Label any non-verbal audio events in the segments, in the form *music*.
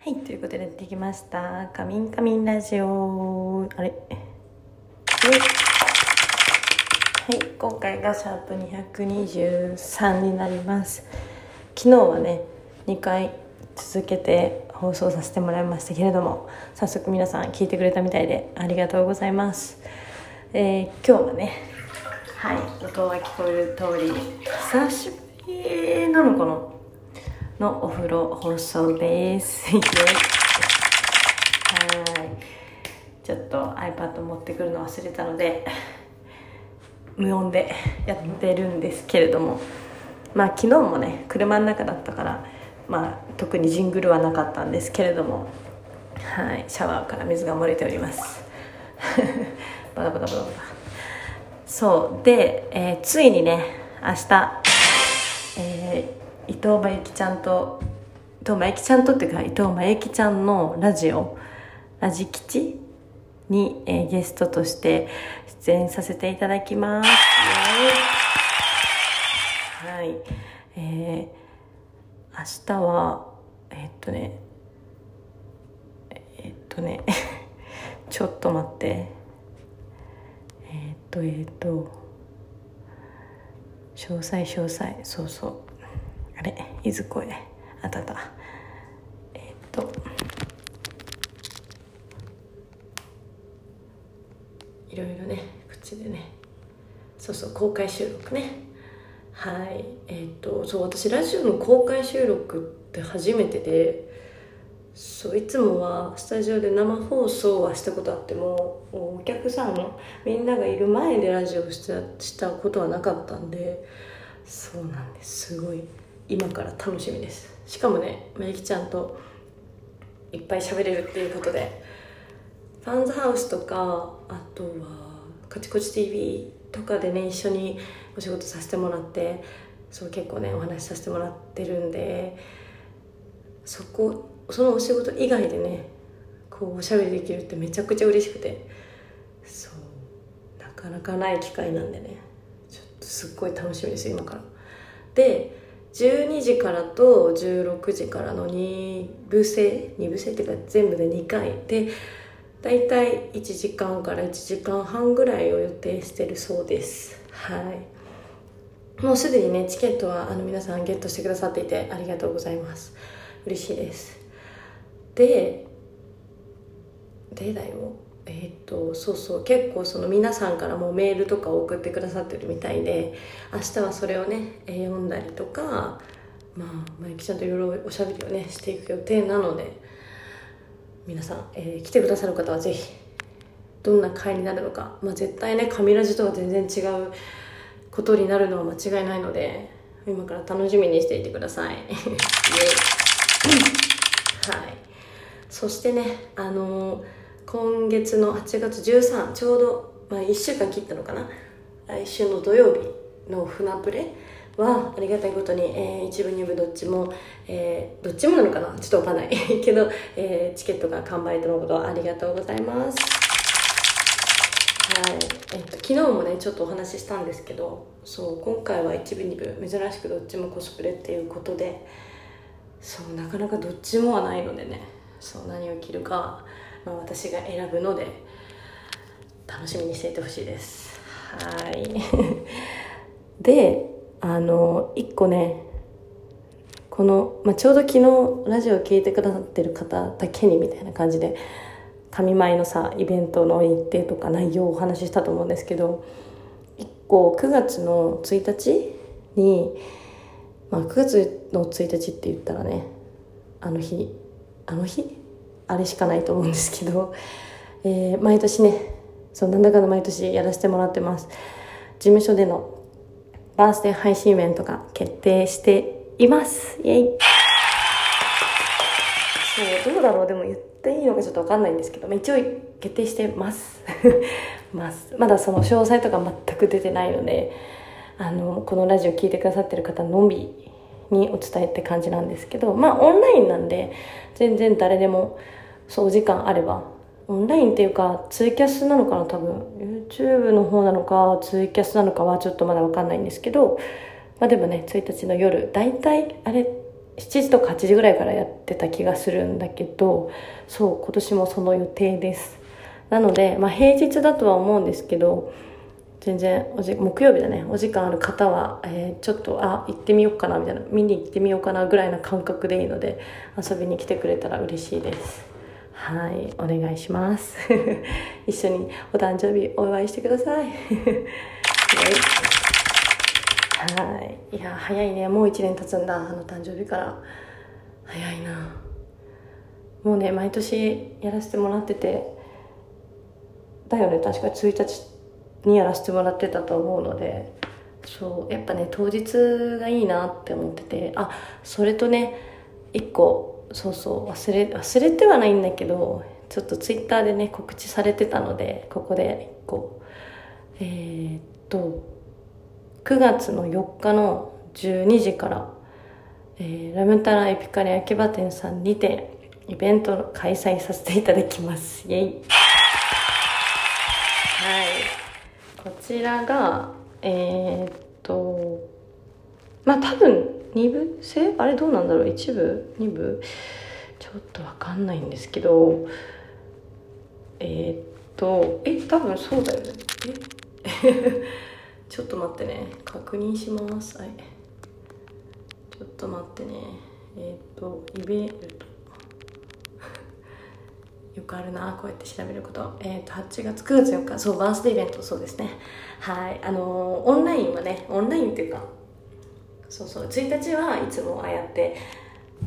はい、ということでできました。カミンカミンラジオ。あれ？はい。はい、今回がシャープ223になります。昨日はね、2回続けて放送させてもらいましたけれども、早速皆さん聞いてくれたみたいでありがとうございます。えー今日はね、はい、音が聞こえる通り、久しぶりなのかな？のお風呂放送です。*laughs* はい。ちょっと iPad 持ってくるの忘れたので、無音でやってるんですけれども、まあ昨日もね、車の中だったから、まあ特にジングルはなかったんですけれども、はい、シャワーから水が漏れております。*laughs* バタバタバタバタ。そう。で、えーついにね、明日、伊藤真由紀ちゃんと伊藤真由紀ちゃんとっていうか伊藤真由紀ちゃんのラジオ「ラジ吉」に、えーゲストとして出演させていただきます。はい、えー明日はえーっとねえーっとね *laughs* ちょっと待って。えーっとえっと詳細詳細。そうそう。あれ？いずこへあたた。えーっと。いろいろね口でね。そうそう公開収録ね。はい。えーっとそう私ラジオの公開収録って初めてでそういつもはスタジオで生放送はしたことあってもお客さんのみんながいる前でラジオしたしたことはなかったんでそうなんです。すごい今から楽しみです。しかもねまゆきちゃんといっぱい喋れるっていうことでファンズハウスとかあとは「カチコチ TV」とかでね一緒にお仕事させてもらってそう結構ねお話しさせてもらってるんでそこそのお仕事以外でねこうおしゃべりできるってめちゃくちゃ嬉しくてそうなかなかない機会なんでねちょっとすっごい楽しみです今から。で12時からと16時からの2部制2部制っていうか全部で2回でだいたい1時間から1時間半ぐらいを予定してるそうです。はい。もうすでにねチケットはあの皆さんゲットしてくださっていてありがとうございます。嬉しいです。ででだよ。えっとそうそう結構その皆さんからもメールとかを送ってくださってるみたいで明日はそれをね、え読んだりとかまあまゆきちゃんといろいろおしゃべりをねしていく予定なので皆さん、えー来てくださる方はぜひどんな会になるのか、まあ、絶対ね神ラジとは全然違うことになるのは間違いないので今から楽しみにしていてください。*laughs* はい。そしてねあのー今月の8月13ちょうど、まあ、1週間切ったのかな。来週の土曜日の船プレはありがたいことに、えー一部二部どっちも、えーどっちもなのかな。ちょっとわかんない。*laughs* けど、えーチケットが完売とのことありがとうございます。はい。えっと、昨日もねちょっとお話ししたんですけどそう今回は1部2部珍しくどっちもコスプレっていうことでそうなかなかどっちもはないのでねそう何を着るか、まあ、私が選ぶので楽しみにしていてほしいです。はい。*laughs* であの1個ねこの、まあ、ちょうど昨日ラジオを聞いてくださってる方だけにみたいな感じで神前のさイベントの日程とか内容をお話ししたと思うんですけど1個9月の1日に、まあ、9月の1日って言ったらねあの日あの日あれしかないと思うんですけど、えー毎年ねそうなんだかんだ毎年やらせてもらってます。事務所でのバースデー配信イベントが決定しています。イエイ。そうどうだろう。でも言っていいのかちょっと分かんないんですけどまあ一応決定してます。*laughs* ます。まだその詳細とか全く出てないのであのこのラジオ聞いてくださってる方のみにお伝えって感じなんですけどまあオンラインなんで全然誰でもそうお時間あれば。オンラインっていうかツイキャスなのかな多分。YouTube の方なのかツイキャスなのかはちょっとまだ分かんないんですけどまあでもね1日の夜大体あれ7時とか8時ぐらいからやってた気がするんだけどそう今年もその予定です。なので、まあ、平日だとは思うんですけど全然おじ木曜日だね。お時間ある方は、えー、ちょっとあ行ってみようかなみたいな。見に行ってみようかなぐらいな感覚でいいので遊びに来てくれたら嬉しいです。はい。お願いします。*laughs* 一緒にお誕生日お祝いしてください。*laughs* はい。い。や早いね。もう1年経つんだ。あの誕生日から。早いな。もうね毎年やらせてもらってて。だよね。確か1日にやらせてもらってたと思うのでそうやっぱね当日がいいなって思っててあそれとね一個そうそう忘れ忘れてはないんだけどちょっとツイッターでね告知されてたのでここで一個。えー、っと9月の4日の12時から、えー、ラムタラエピカリ秋葉店さんにてイベント開催させていただきます。イェイ。こちらがえー、っとまあ多分2部制？あれどうなんだろう？1部？2部？ちょっと分かんないんですけどえー、っとえ多分そうだよね。え？*laughs* ちょっと待ってね。確認します。はい。ちょっと待ってね。えー、っとイベントよくあるなこうやって調べること,、えーと、8月9月4日。そうバースデーイベント。そうですね。はい。あのー、オンラインはねオンラインっていうかそうそう。1日はいつもああやって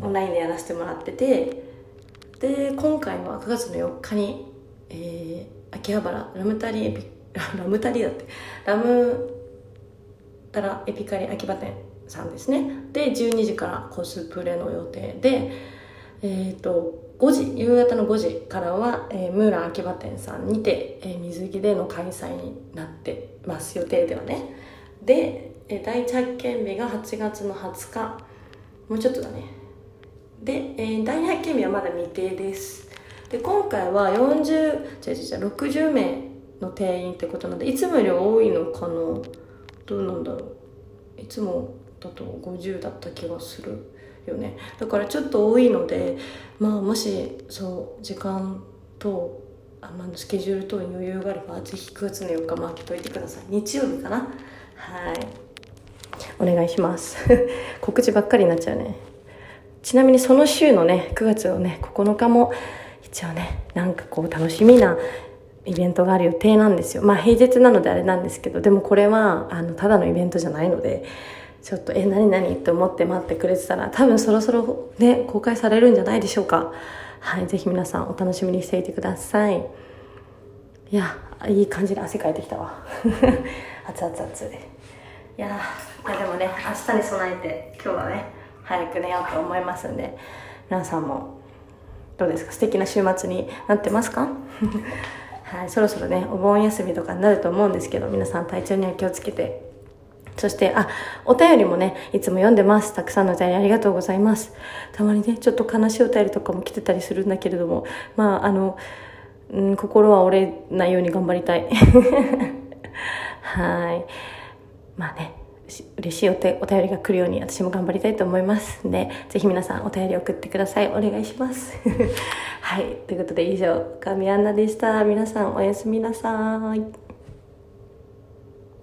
オンラインでやらせてもらっててで今回は9月の4日に、えー、秋葉原ラムタリエピ *laughs* ラムタリだってラムタラエピカリ秋葉店さんですね。で12時からコスプレの予定でえっ、ー、と5時夕方の5時からは、えー、ムーラン秋葉店さんにて、えー、水着での開催になってます予定ではね。で、えー、第一発見日が8月の20日。もうちょっとだね。で、えー、第二発見日はまだ未定です。で今回は40じゃじゃじゃ60名の定員ってことなんでいつもより多いのかな。どうなんだろう。いつもだと50だった気がするよね。だからちょっと多いのでまあもしそう時間とあ、まあ、スケジュール等に余裕があればぜひ9月の4日待っておいてください。日曜日かな？はい。お願いします。*laughs* 告知ばっかりになっちゃうね。ちなみにその週のね9月のね9日も一応ねなんかこう楽しみなイベントがある予定なんですよ。まあ平日なのであれなんですけどでもこれはあのただのイベントじゃないのでちょっとえ何何って思って待ってくれてたら多分そろそろね公開されるんじゃないでしょうか。はいぜひ皆さんお楽しみにしていてください。いやいい感じで汗かいてきたわ。*laughs* 熱々熱いいやいやでもね明日に備えて今日はね早く寝ようと思いますんで皆さんもどうですか？素敵な週末になってますか？*laughs* はいそろそろねお盆休みとかになると思うんですけど皆さん体調には気をつけてそして、あ、お便りもね、いつも読んでます。たくさんのお便りありがとうございます。たまにね、ちょっと悲しいお便りとかも来てたりするんだけれども、まあ、あの、うん、心は折れないように頑張りたい。*laughs* はい。まあね、嬉しいおお便りが来るように私も頑張りたいと思いますんで、ぜひ皆さんお便り送ってください。お願いします。*laughs* はい。ということで以上、神アンナでした。皆さんおやすみなさい。